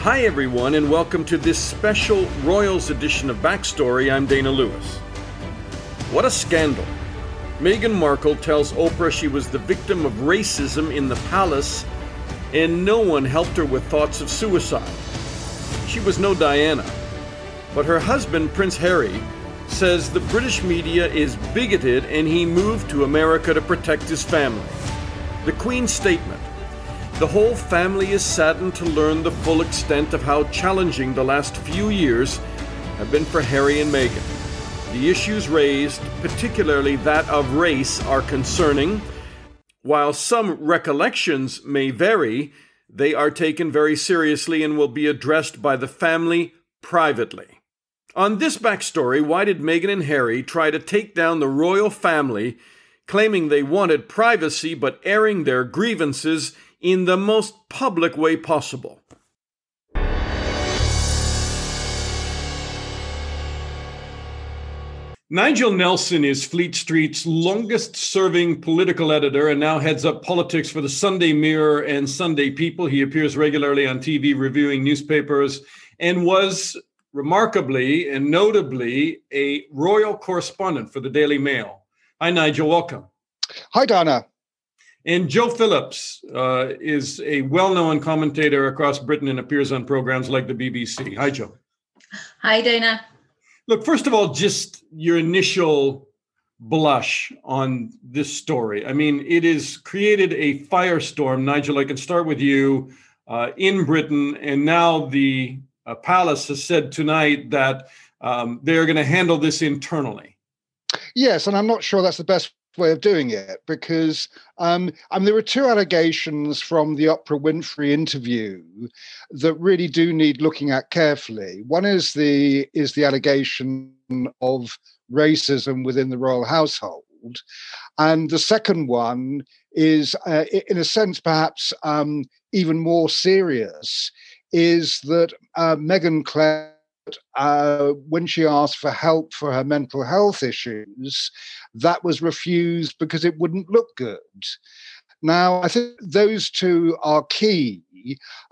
Hi, everyone, and welcome to this special Royals edition of Backstory. I'm Dana Lewis. What a scandal! Meghan Markle tells Oprah she was the victim of racism in the palace, and no one helped her with thoughts of suicide. She was no Diana. But her husband, Prince Harry, says the British media is bigoted and he moved to America to protect his family. The Queen's statement The whole family is saddened to learn the full extent of how challenging the last few years have been for Harry and Meghan. The issues raised, particularly that of race, are concerning. While some recollections may vary, they are taken very seriously and will be addressed by the family privately. On this backstory, why did Meghan and Harry try to take down the royal family, claiming they wanted privacy but airing their grievances in the most public way possible? Nigel Nelson is Fleet Street's longest serving political editor and now heads up politics for the Sunday Mirror and Sunday People. He appears regularly on TV reviewing newspapers and was remarkably and notably a royal correspondent for the Daily Mail. Hi, Nigel. Welcome. Hi, Donna. And Joe Phillips uh, is a well known commentator across Britain and appears on programs like the BBC. Hi, Joe. Hi, Dana. Look, first of all, just your initial blush on this story. I mean, it has created a firestorm. Nigel, I can start with you uh, in Britain, and now the uh, Palace has said tonight that um, they're going to handle this internally. Yes, and I'm not sure that's the best way of doing it because um, mean there are two allegations from the Oprah Winfrey interview that really do need looking at carefully. One is the is the allegation of racism within the royal household, and the second one is, uh, in a sense, perhaps um, even more serious is that uh, Meghan Clare, uh, when she asked for help for her mental health issues, that was refused because it wouldn't look good. Now, I think those two are key.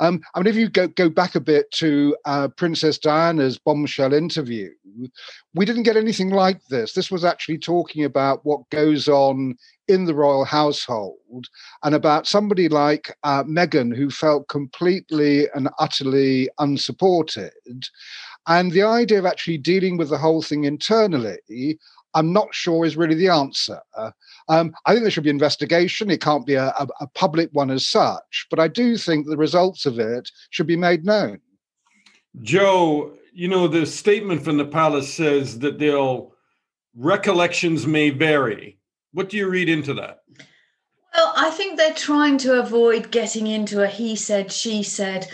Um, I mean, if you go, go back a bit to uh, Princess Diana's bombshell interview, we didn't get anything like this. This was actually talking about what goes on in the royal household and about somebody like uh, Meghan who felt completely and utterly unsupported. And the idea of actually dealing with the whole thing internally, I'm not sure is really the answer. Um, I think there should be investigation. It can't be a, a, a public one as such, but I do think the results of it should be made known. Joe, you know, the statement from the palace says that they'll recollections may vary what do you read into that? Well, I think they're trying to avoid getting into a he said, she said.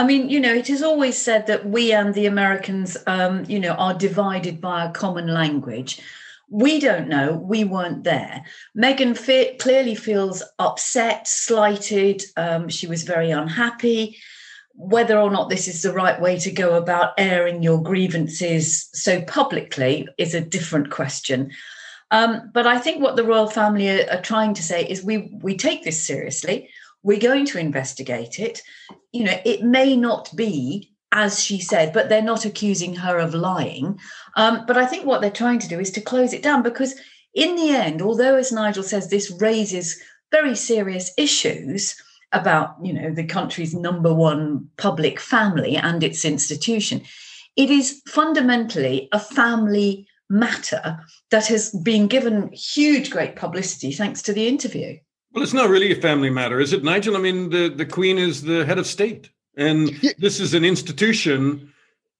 I mean, you know, it is always said that we and the Americans, um, you know, are divided by a common language. We don't know. We weren't there. Meghan fe- clearly feels upset, slighted. Um, she was very unhappy. Whether or not this is the right way to go about airing your grievances so publicly is a different question. Um, but I think what the royal family are, are trying to say is we we take this seriously. We're going to investigate it. You know, it may not be as she said, but they're not accusing her of lying. Um, but I think what they're trying to do is to close it down because, in the end, although as Nigel says, this raises very serious issues about you know the country's number one public family and its institution, it is fundamentally a family matter that has been given huge, great publicity thanks to the interview. Well, it's not really a family matter, is it, Nigel? I mean, the, the Queen is the head of state, and yeah. this is an institution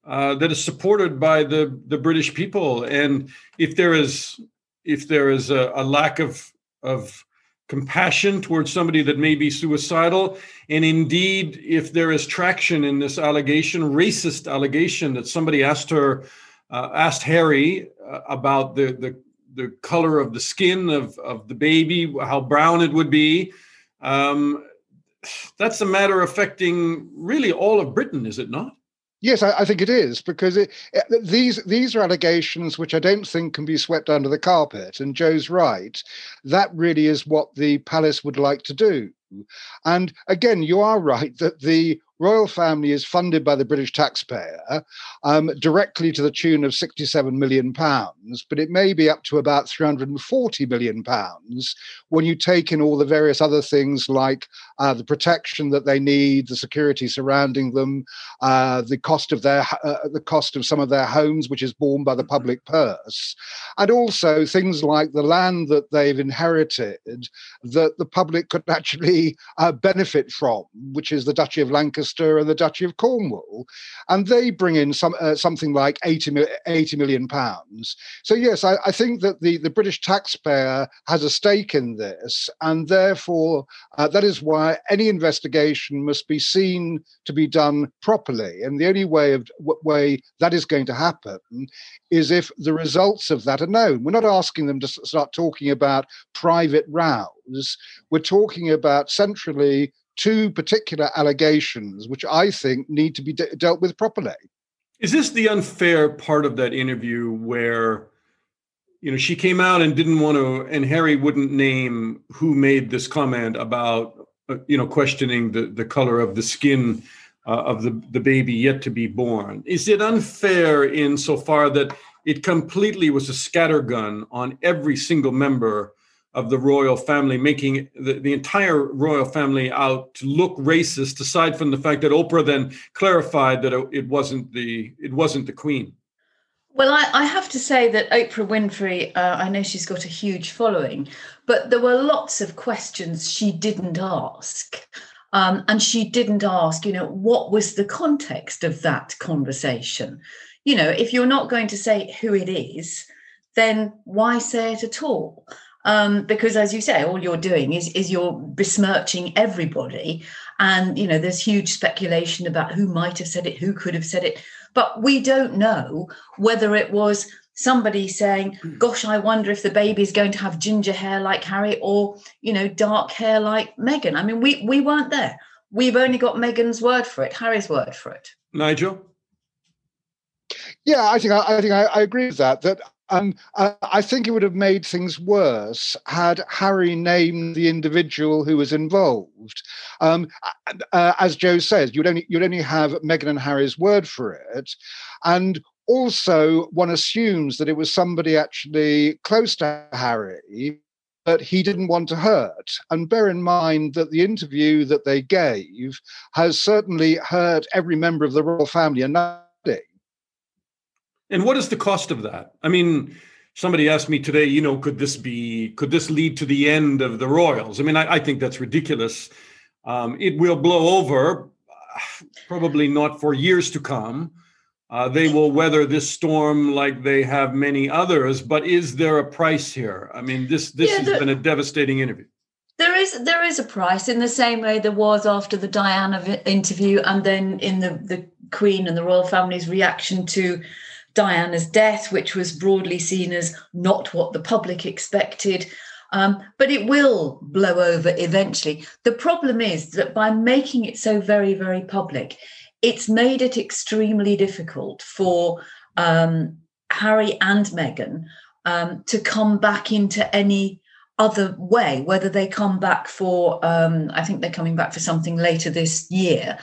uh, that is supported by the, the British people. And if there is if there is a, a lack of of compassion towards somebody that may be suicidal, and indeed, if there is traction in this allegation, racist allegation that somebody asked her uh, asked Harry uh, about the, the the color of the skin of, of the baby, how brown it would be. Um, that's a matter affecting really all of Britain, is it not? Yes, I, I think it is because it, it, these these are allegations which I don't think can be swept under the carpet. And Joe's right; that really is what the palace would like to do. And again, you are right that the royal family is funded by the British taxpayer um, directly to the tune of 67 million pounds, but it may be up to about 340 million pounds when you take in all the various other things like uh, the protection that they need, the security surrounding them, uh, the cost of their uh, the cost of some of their homes, which is borne by the public purse, and also things like the land that they've inherited that the public could actually uh, benefit from, which is the Duchy of Lancaster and the Duchy of Cornwall, and they bring in some uh, something like 80, 80 million pounds. So yes, I, I, think that the, the British taxpayer has a stake in this, and therefore uh, that is why any investigation must be seen to be done properly, and the only way of way that is going to happen is if the results of that are known. We're not asking them to start talking about private rows. We're talking about centrally two particular allegations, which I think need to be de- dealt with properly. Is this the unfair part of that interview where, you know, she came out and didn't want to, and Harry wouldn't name who made this comment about, uh, you know, questioning the, the color of the skin uh, of the, the baby yet to be born? Is it unfair insofar that it completely was a scattergun on every single member of the royal family, making the, the entire royal family out to look racist, aside from the fact that Oprah then clarified that it wasn't the it wasn't the Queen. Well, I, I have to say that Oprah Winfrey, uh, I know she's got a huge following, but there were lots of questions she didn't ask. Um, and she didn't ask, you know, what was the context of that conversation? You know, if you're not going to say who it is, then why say it at all? Um, because as you say all you're doing is is you're besmirching everybody. And you know there's huge speculation about who might have said it who could have said it. But we don't know whether it was somebody saying gosh i wonder if the baby is going to have ginger hair like harry or you know dark hair like meghan. I mean we we weren't there. We've only got meghan's word for it harry's word for it. Nigel? Yeah, I think I, I think I, I, agree with that. That um, uh, I think it would have made things worse had Harry named the individual who was involved. Um, uh, as Joe says, you'd only you'd only have Meghan and Harry's word for it, and also one assumes that it was somebody actually close to Harry that he didn't want to hurt. And bear in mind that the interview that they gave has certainly hurt every member of the royal family and and what is the cost of that? I mean, somebody asked me today, you know, could this be, could this lead to the end of the Royals? I mean, I, I think that's ridiculous. Um, it will blow over, probably not for years to come. Uh, they will weather this storm like they have many others. But is there a price here? I mean, this this yeah, has been a devastating interview. There is there is a price in the same way there was after the Diana interview, and then in the the Queen and the royal family's reaction to Diana's death, which was broadly seen as not what the public expected. Um, but it will blow over eventually. The problem is that by making it so very, very public, it's made it extremely difficult for um, Harry and Meghan um, to come back into any other way, whether they come back for, um, I think they're coming back for something later this year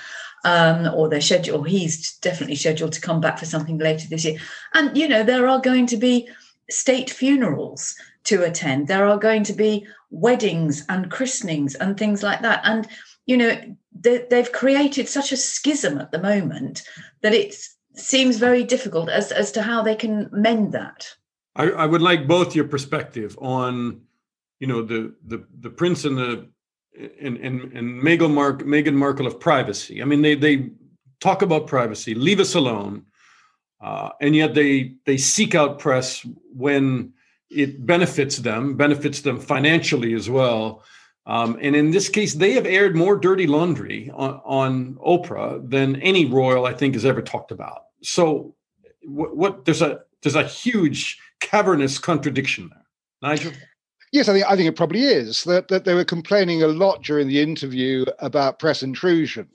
um, or they're scheduled, or he's definitely scheduled to come back for something later this year. And, you know, there are going to be state funerals to attend, there are going to be weddings and christenings and things like that. And, you know, they, they've created such a schism at the moment that it seems very difficult as, as to how they can mend that. I, I would like both your perspective on, you know, the the the prince and the and and and Meghan, Mark, Meghan Markle of privacy. I mean, they they talk about privacy, leave us alone, uh, and yet they they seek out press when it benefits them, benefits them financially as well. Um, and in this case, they have aired more dirty laundry on, on Oprah than any royal I think has ever talked about. So, what, what there's a there's a huge cavernous contradiction there, Nigel. Yes, I think I think it probably is that that they were complaining a lot during the interview about press intrusion,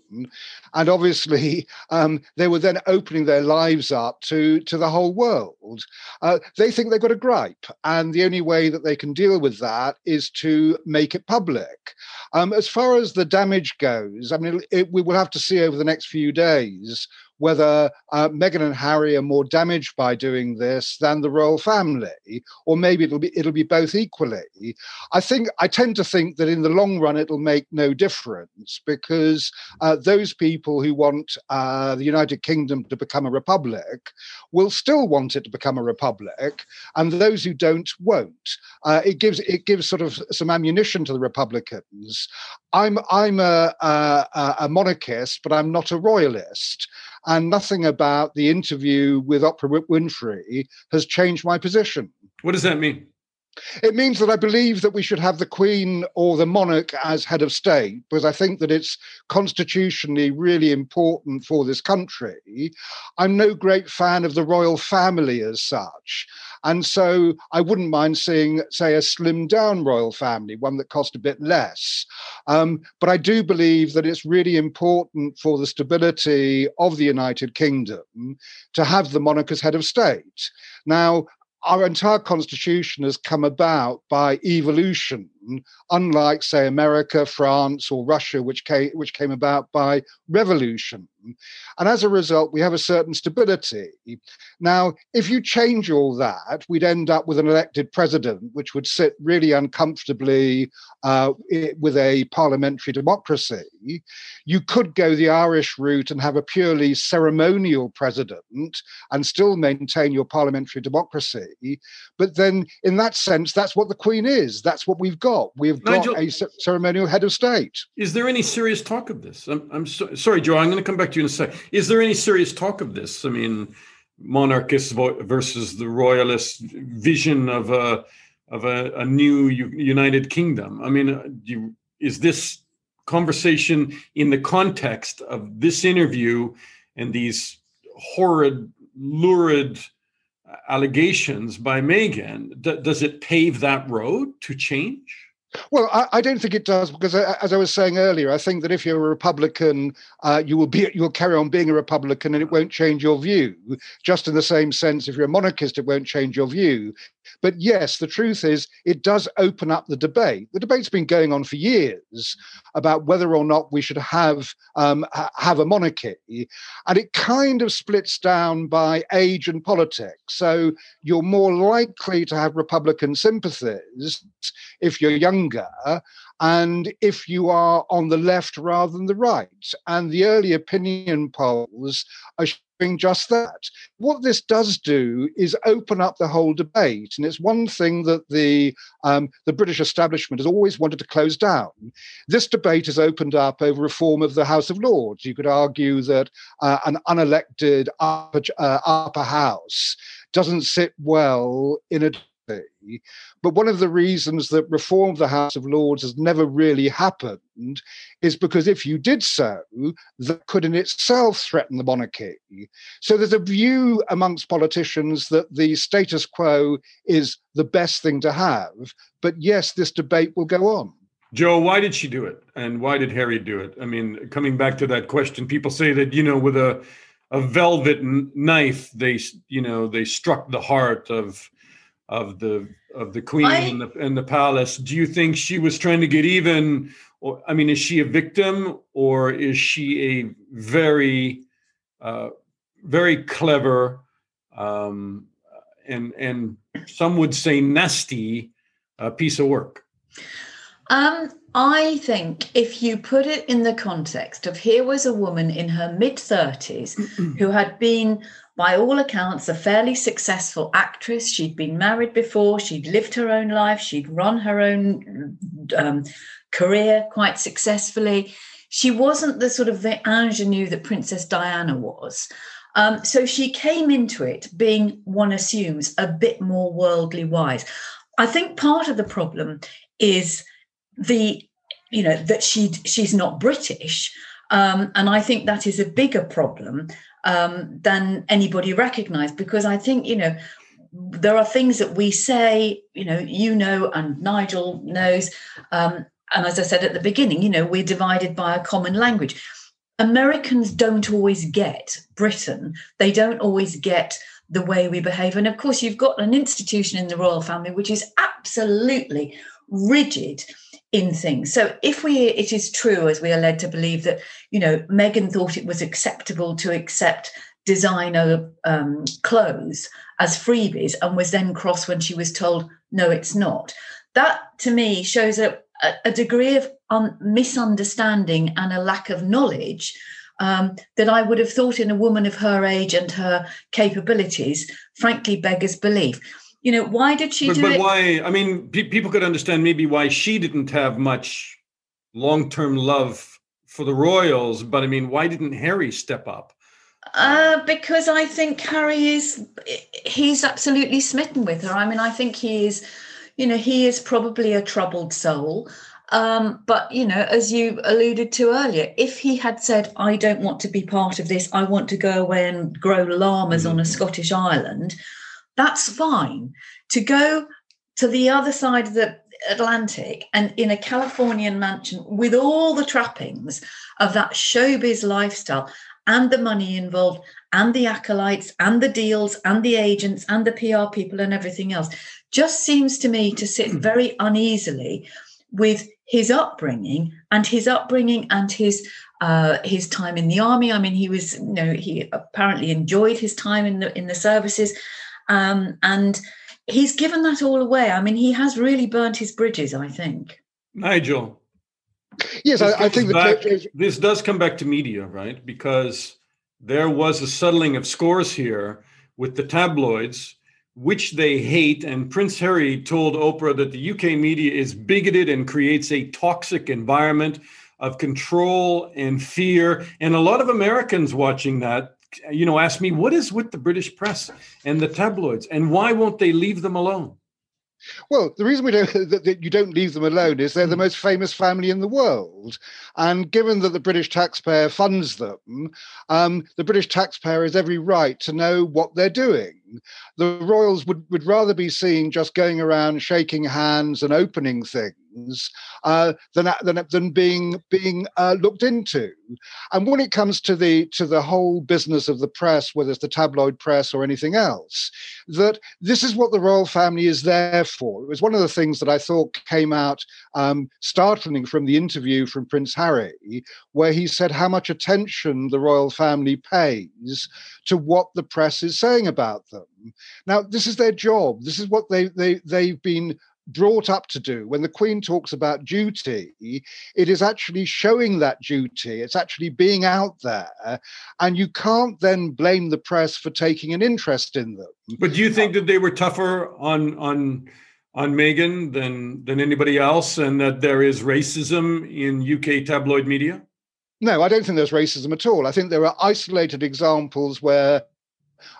and obviously um, they were then opening their lives up to to the whole world. Uh, they think they've got a gripe, and the only way that they can deal with that is to make it public. Um, as far as the damage goes, I mean, it, we will have to see over the next few days whether uh, Meghan and Harry are more damaged by doing this than the royal family, or maybe it'll be it'll be both equally. I think I tend to think that in the long run it'll make no difference because uh, those people who want uh, the United Kingdom to become a republic will still want it to become a republic, and those who don't won't. Uh, it gives it gives sort of some ammunition to the Republicans. I'm I'm a, a, a monarchist, but I'm not a royalist and nothing about the interview with Oprah Winfrey has changed my position. What does that mean? It means that I believe that we should have the Queen or the monarch as head of state, because I think that it's constitutionally really important for this country. I'm no great fan of the royal family as such. And so I wouldn't mind seeing, say, a slimmed down royal family, one that cost a bit less. Um, but I do believe that it's really important for the stability of the United Kingdom to have the monarch as head of state. Now, our entire constitution has come about by evolution, unlike, say, America, France, or Russia, which came, which came about by revolution. And as a result, we have a certain stability. Now, if you change all that, we'd end up with an elected president, which would sit really uncomfortably uh, with a parliamentary democracy. You could go the Irish route and have a purely ceremonial president and still maintain your parliamentary democracy. But then, in that sense, that's what the Queen is. That's what we've got. We've got a ceremonial head of state. Is there any serious talk of this? I'm, I'm so, sorry, Joe. I'm going to come back to you in a second. Is there any serious talk of this? I mean, monarchists versus the royalist vision of a of a, a new United Kingdom. I mean, uh, you, is this conversation in the context of this interview and these horrid, lurid allegations by Meghan? D- does it pave that road to change? Well, I, I, don't think it does because, uh, as I was saying earlier, I think that if you're a Republican, uh, you will be you will carry on being a Republican, and it won't change your view. Just in the same sense, if you're a monarchist, it won't change your view. But yes, the truth is, it does open up the debate. The debate's been going on for years about whether or not we should have um, have a monarchy, and it kind of splits down by age and politics. So you're more likely to have Republican sympathies if you're younger, and if you are on the left rather than the right. And the early opinion polls are doing just that. What this does do is open up the whole debate, and it's one thing that the um, the British establishment has always wanted to close down. This debate has opened up over reform of the House of Lords. You could argue that uh, an unelected upper, uh, upper house doesn't sit well in a but one of the reasons that reform of the House of Lords has never really happened is because if you did so, that could in itself threaten the monarchy. So there's a view amongst politicians that the status quo is the best thing to have. But yes, this debate will go on. Joe, why did she do it? And why did Harry do it? I mean, coming back to that question, people say that, you know, with a a velvet knife, they, you know, they struck the heart of of the of the queen I, and, the, and the palace. Do you think she was trying to get even? Or I mean, is she a victim or is she a very uh, very clever um, and and some would say nasty uh, piece of work? Um, I think if you put it in the context of here was a woman in her mid 30s who had been by all accounts, a fairly successful actress. She'd been married before, she'd lived her own life, she'd run her own um, career quite successfully. She wasn't the sort of the ingenue that Princess Diana was. Um, so she came into it being, one assumes, a bit more worldly wise. I think part of the problem is the, you know, that she she's not British. Um, and I think that is a bigger problem um, than anybody recognized because I think, you know, there are things that we say, you know, you know, and Nigel knows. Um, and as I said at the beginning, you know, we're divided by a common language. Americans don't always get Britain. They don't always get the way we behave. And of course, you've got an institution in the royal family which is absolutely rigid in things. So if we it is true as we are led to believe that you know Meghan thought it was acceptable to accept designer um, clothes as freebies and was then cross when she was told no it's not that to me shows a, a degree of un- misunderstanding and a lack of knowledge um, that I would have thought in a woman of her age and her capabilities, frankly, beggars belief. You know, why did she but, do but it? why? I mean, pe- people could understand maybe why she didn't have much long-term love for the royals, but I mean, why didn't Harry step up? Uh, because I think Harry is, he's absolutely smitten with her. I mean, I think he is, you know, he is probably a troubled soul. Um, but, you know, as you alluded to earlier, if he had said, I don't want to be part of this, I want to go away and grow llamas on a Scottish island, that's fine. To go to the other side of the Atlantic and in a Californian mansion with all the trappings of that showbiz lifestyle and the money involved and the acolytes and the deals and the agents and the PR people and everything else just seems to me to sit very uneasily with his upbringing and his upbringing and his uh, his time in the army. I mean, he was you know he apparently enjoyed his time in the in the services, um, and he's given that all away. I mean, he has really burnt his bridges. I think. Nigel. Yes, I, I think comes that back- this does come back to media, right? Because there was a settling of scores here with the tabloids, which they hate. And Prince Harry told Oprah that the UK media is bigoted and creates a toxic environment of control and fear. And a lot of Americans watching that, you know, ask me, what is with the British press and the tabloids, and why won't they leave them alone? Well, the reason we don't that, that you don't leave them alone is they're the most famous family in the world, and given that the British taxpayer funds them, um, the British taxpayer has every right to know what they're doing. The royals would, would rather be seen just going around shaking hands and opening things uh, than than than being being uh, looked into. And when it comes to the to the whole business of the press, whether it's the tabloid press or anything else, that this is what the royal family is there for. It was one of the things that I thought came out um, startling from the interview from Prince Harry, where he said how much attention the royal family pays to what the press is saying about them. Now, this is their job. This is what they they they've been brought up to do. When the Queen talks about duty, it is actually showing that duty. It's actually being out there, and you can't then blame the press for taking an interest in them. But do you think uh, that they were tougher on on on Meghan than than anybody else, and that there is racism in UK tabloid media? No, I don't think there's racism at all. I think there are isolated examples where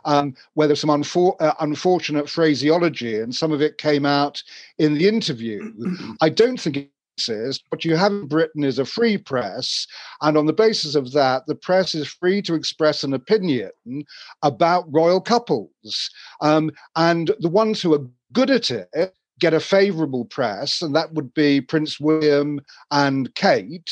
um, where there's some unfor- uh, unfortunate phraseology, and some of it came out in the interview. I don't think it is. What you have in Britain is a free press, and on the basis of that, the press is free to express an opinion about royal couples. Um, and the ones who are good at it get a favorable press, and that would be Prince William and Kate.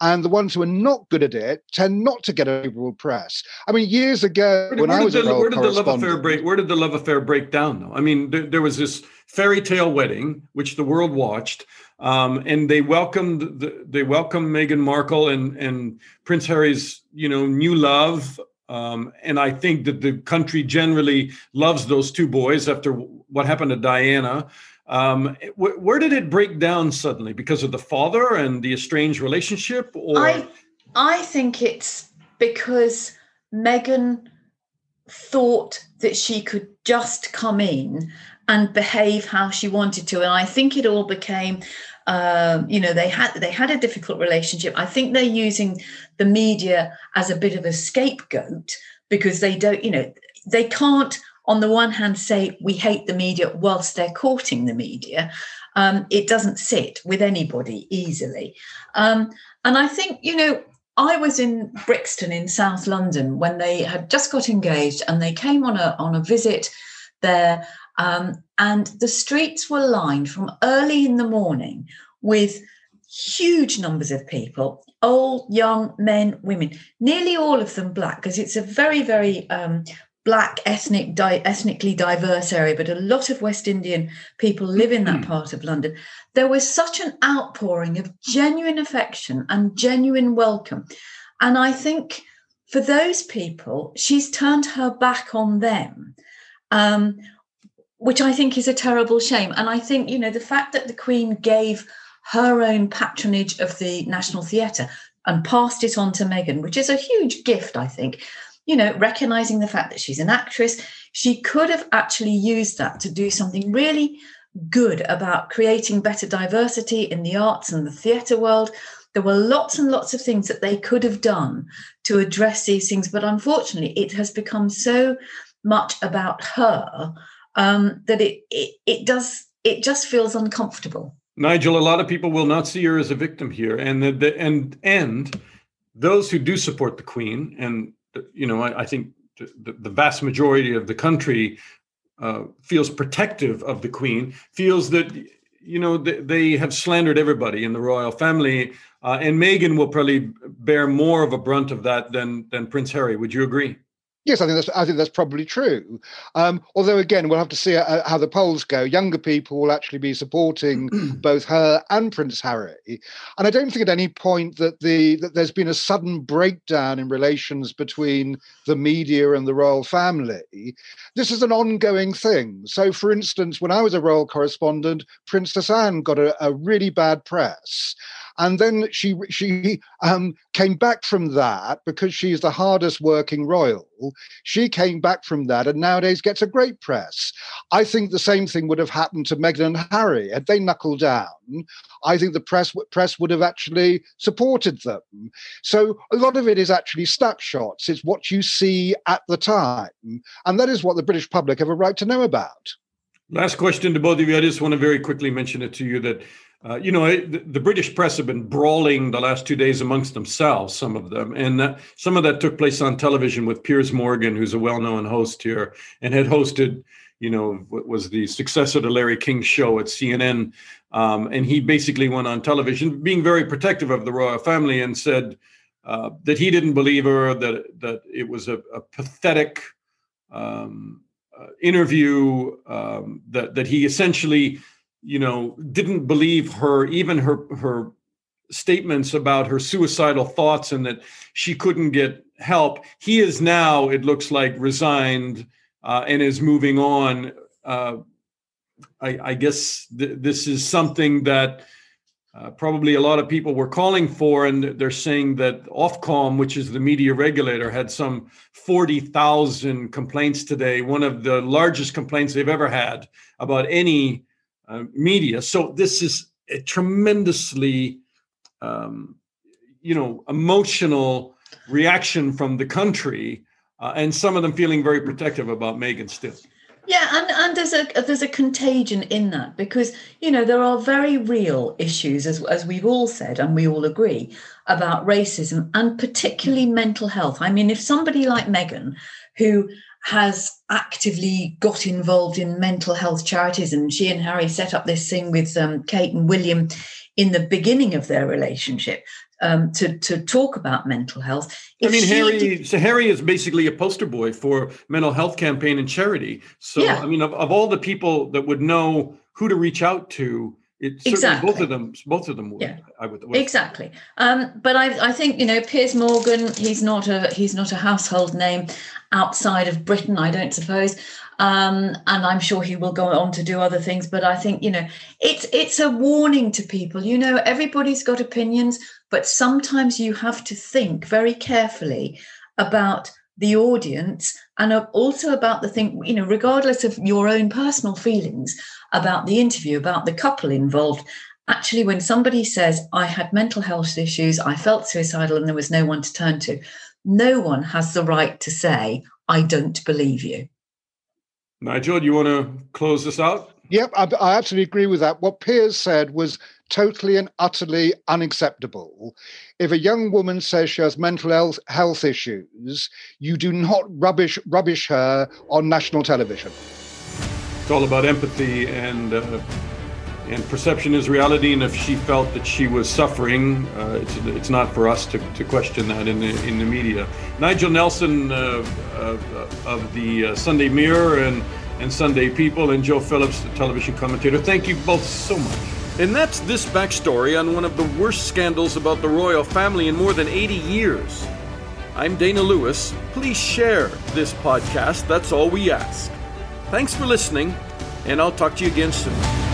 And the ones who are not good at it tend not to get a favorable press. I mean, years ago, Where, did- when where I was a the, where did the love affair break? Where did the love affair break down? Though I mean, there, there was this fairy tale wedding which the world watched, um, and they welcomed the, they welcomed Meghan Markle and and Prince Harry's you know new love. Um, and I think that the country generally loves those two boys after what happened to Diana. Um, wh- where did it break down suddenly? Because of the father and the estranged relationship, or I I think it's because Meghan thought that she could just come in and behave how she wanted to, and I think it all became. Um, you know they had they had a difficult relationship. I think they're using the media as a bit of a scapegoat because they don't, you know, they can't on the one hand say we hate the media whilst they're courting the media. Um, it doesn't sit with anybody easily. Um, and I think, you know, I was in Brixton in South London when they had just got engaged and they came on a on a visit there. Um, and the streets were lined from early in the morning with huge numbers of people, old, young, men, women, nearly all of them black, because it's a very, very um, black ethnic di- ethnically diverse area but a lot of west indian people live in that mm-hmm. part of london. There was such an outpouring of genuine affection and genuine welcome. And i think for those people she's turned her back on them um, which i think is a terrible shame. And i think you know the fact that the queen gave her own patronage of the national theatre and passed it on to meghan which is a huge gift i think you know, recognizing the fact that she's an actress, she could have actually used that to do something really good about creating better diversity in the arts and the theatre world. There were lots and lots of things that they could have done to address these things, but unfortunately, it has become so much about her um, that it, it it does it just feels uncomfortable. Nigel, a lot of people will not see her as a victim here, and the, the and and those who do support the Queen and you know, I, I think the, the, vast majority of the country uh, feels protective of the Queen, feels that you know they, they have slandered everybody in the royal family, uh, and Meghan will probably bear more of a brunt of that than than Prince Harry. Would you agree? Yes, I think that's I think that's probably true. Um, although again, we'll have to see uh, how the polls go. Younger people will actually be supporting both her and Prince Harry, and I don't think at any point that the that there's been a sudden breakdown in relations between the media and the royal family. This is an ongoing thing. So, for instance, when I was a royal correspondent, Princess Anne got a, a really bad press, and then she she um, came back from that because she's the hardest working royal. She came back from that and nowadays gets a great press. I think the same thing would have happened to Meghan and Harry had they knuckled down. I think the press press would have actually supported them. So a lot of it is actually snapshots. It's what you see at the time, and that is what the British public have a right to know about. Last question to both of you. I just want to very quickly mention it to you that uh, you know, the, the, British press have been brawling the last two days amongst themselves, some of them. And uh, some of that took place on television with Piers Morgan, who's a well known host here and had hosted, you know, what was the successor to Larry King's show at CNN. Um, and he basically went on television being very protective of the royal family and said uh, that he didn't believe her, that, that it was a, a pathetic um, uh, interview, um, that, that he essentially you know, didn't believe her, even her her statements about her suicidal thoughts and that she couldn't get help. He is now, it looks like, resigned uh, and is moving on. Uh, I, I, guess th- this is something that uh, probably a lot of people were calling for, and they're saying that Ofcom, which is the media regulator, had some 40,000 complaints today, one of the largest complaints they've ever had about any uh, media. So this is a tremendously, um, you know, emotional reaction from the country, uh, and some of them feeling very protective about Meghan still. Yeah, and, and there's a there's a contagion in that because you know there are very real issues as as we've all said and we all agree about racism and particularly mental health. I mean, if somebody like Meghan, who has actively got involved in mental health charities, and she and Harry set up this thing with um, Kate and William in the beginning of their relationship um, to to talk about mental health. If I mean, Harry. Did, so Harry is basically a poster boy for mental health campaign and charity. So yeah. I mean, of, of all the people that would know who to reach out to, exactly. both of them, both of them would. Yeah. I would, would. Exactly. Um, but I, I think you know Piers Morgan. He's not a he's not a household name outside of Britain. I don't suppose. Um, and I'm sure he will go on to do other things. But I think you know it's it's a warning to people. You know, everybody's got opinions, but sometimes you have to think very carefully about the audience and also about the thing. You know, regardless of your own personal feelings about the interview, about the couple involved. Actually, when somebody says, I had mental health issues, I felt suicidal, and there was no one to turn to, no one has the right to say, I don't believe you. Nigel, do you want to close this out? Yep, I, I, absolutely agree with that. What Piers said was totally and utterly unacceptable. If a young woman says she has mental health, issues, you do not rubbish rubbish her on national television it's all about empathy and uh, and perception is reality. And if she felt that she was suffering, uh, it's, it's not for us to, to question that in the in the media. Nigel Nelson uh, of the uh, Sunday Mirror and and Sunday People, and Joe Phillips, the television commentator. Thank you both so much. And that's this backstory on one of the worst scandals about the royal family in more than 80 years. I'm Dana Lewis. Please share this podcast. That's all we ask. Thanks for listening, and I'll talk to you again soon.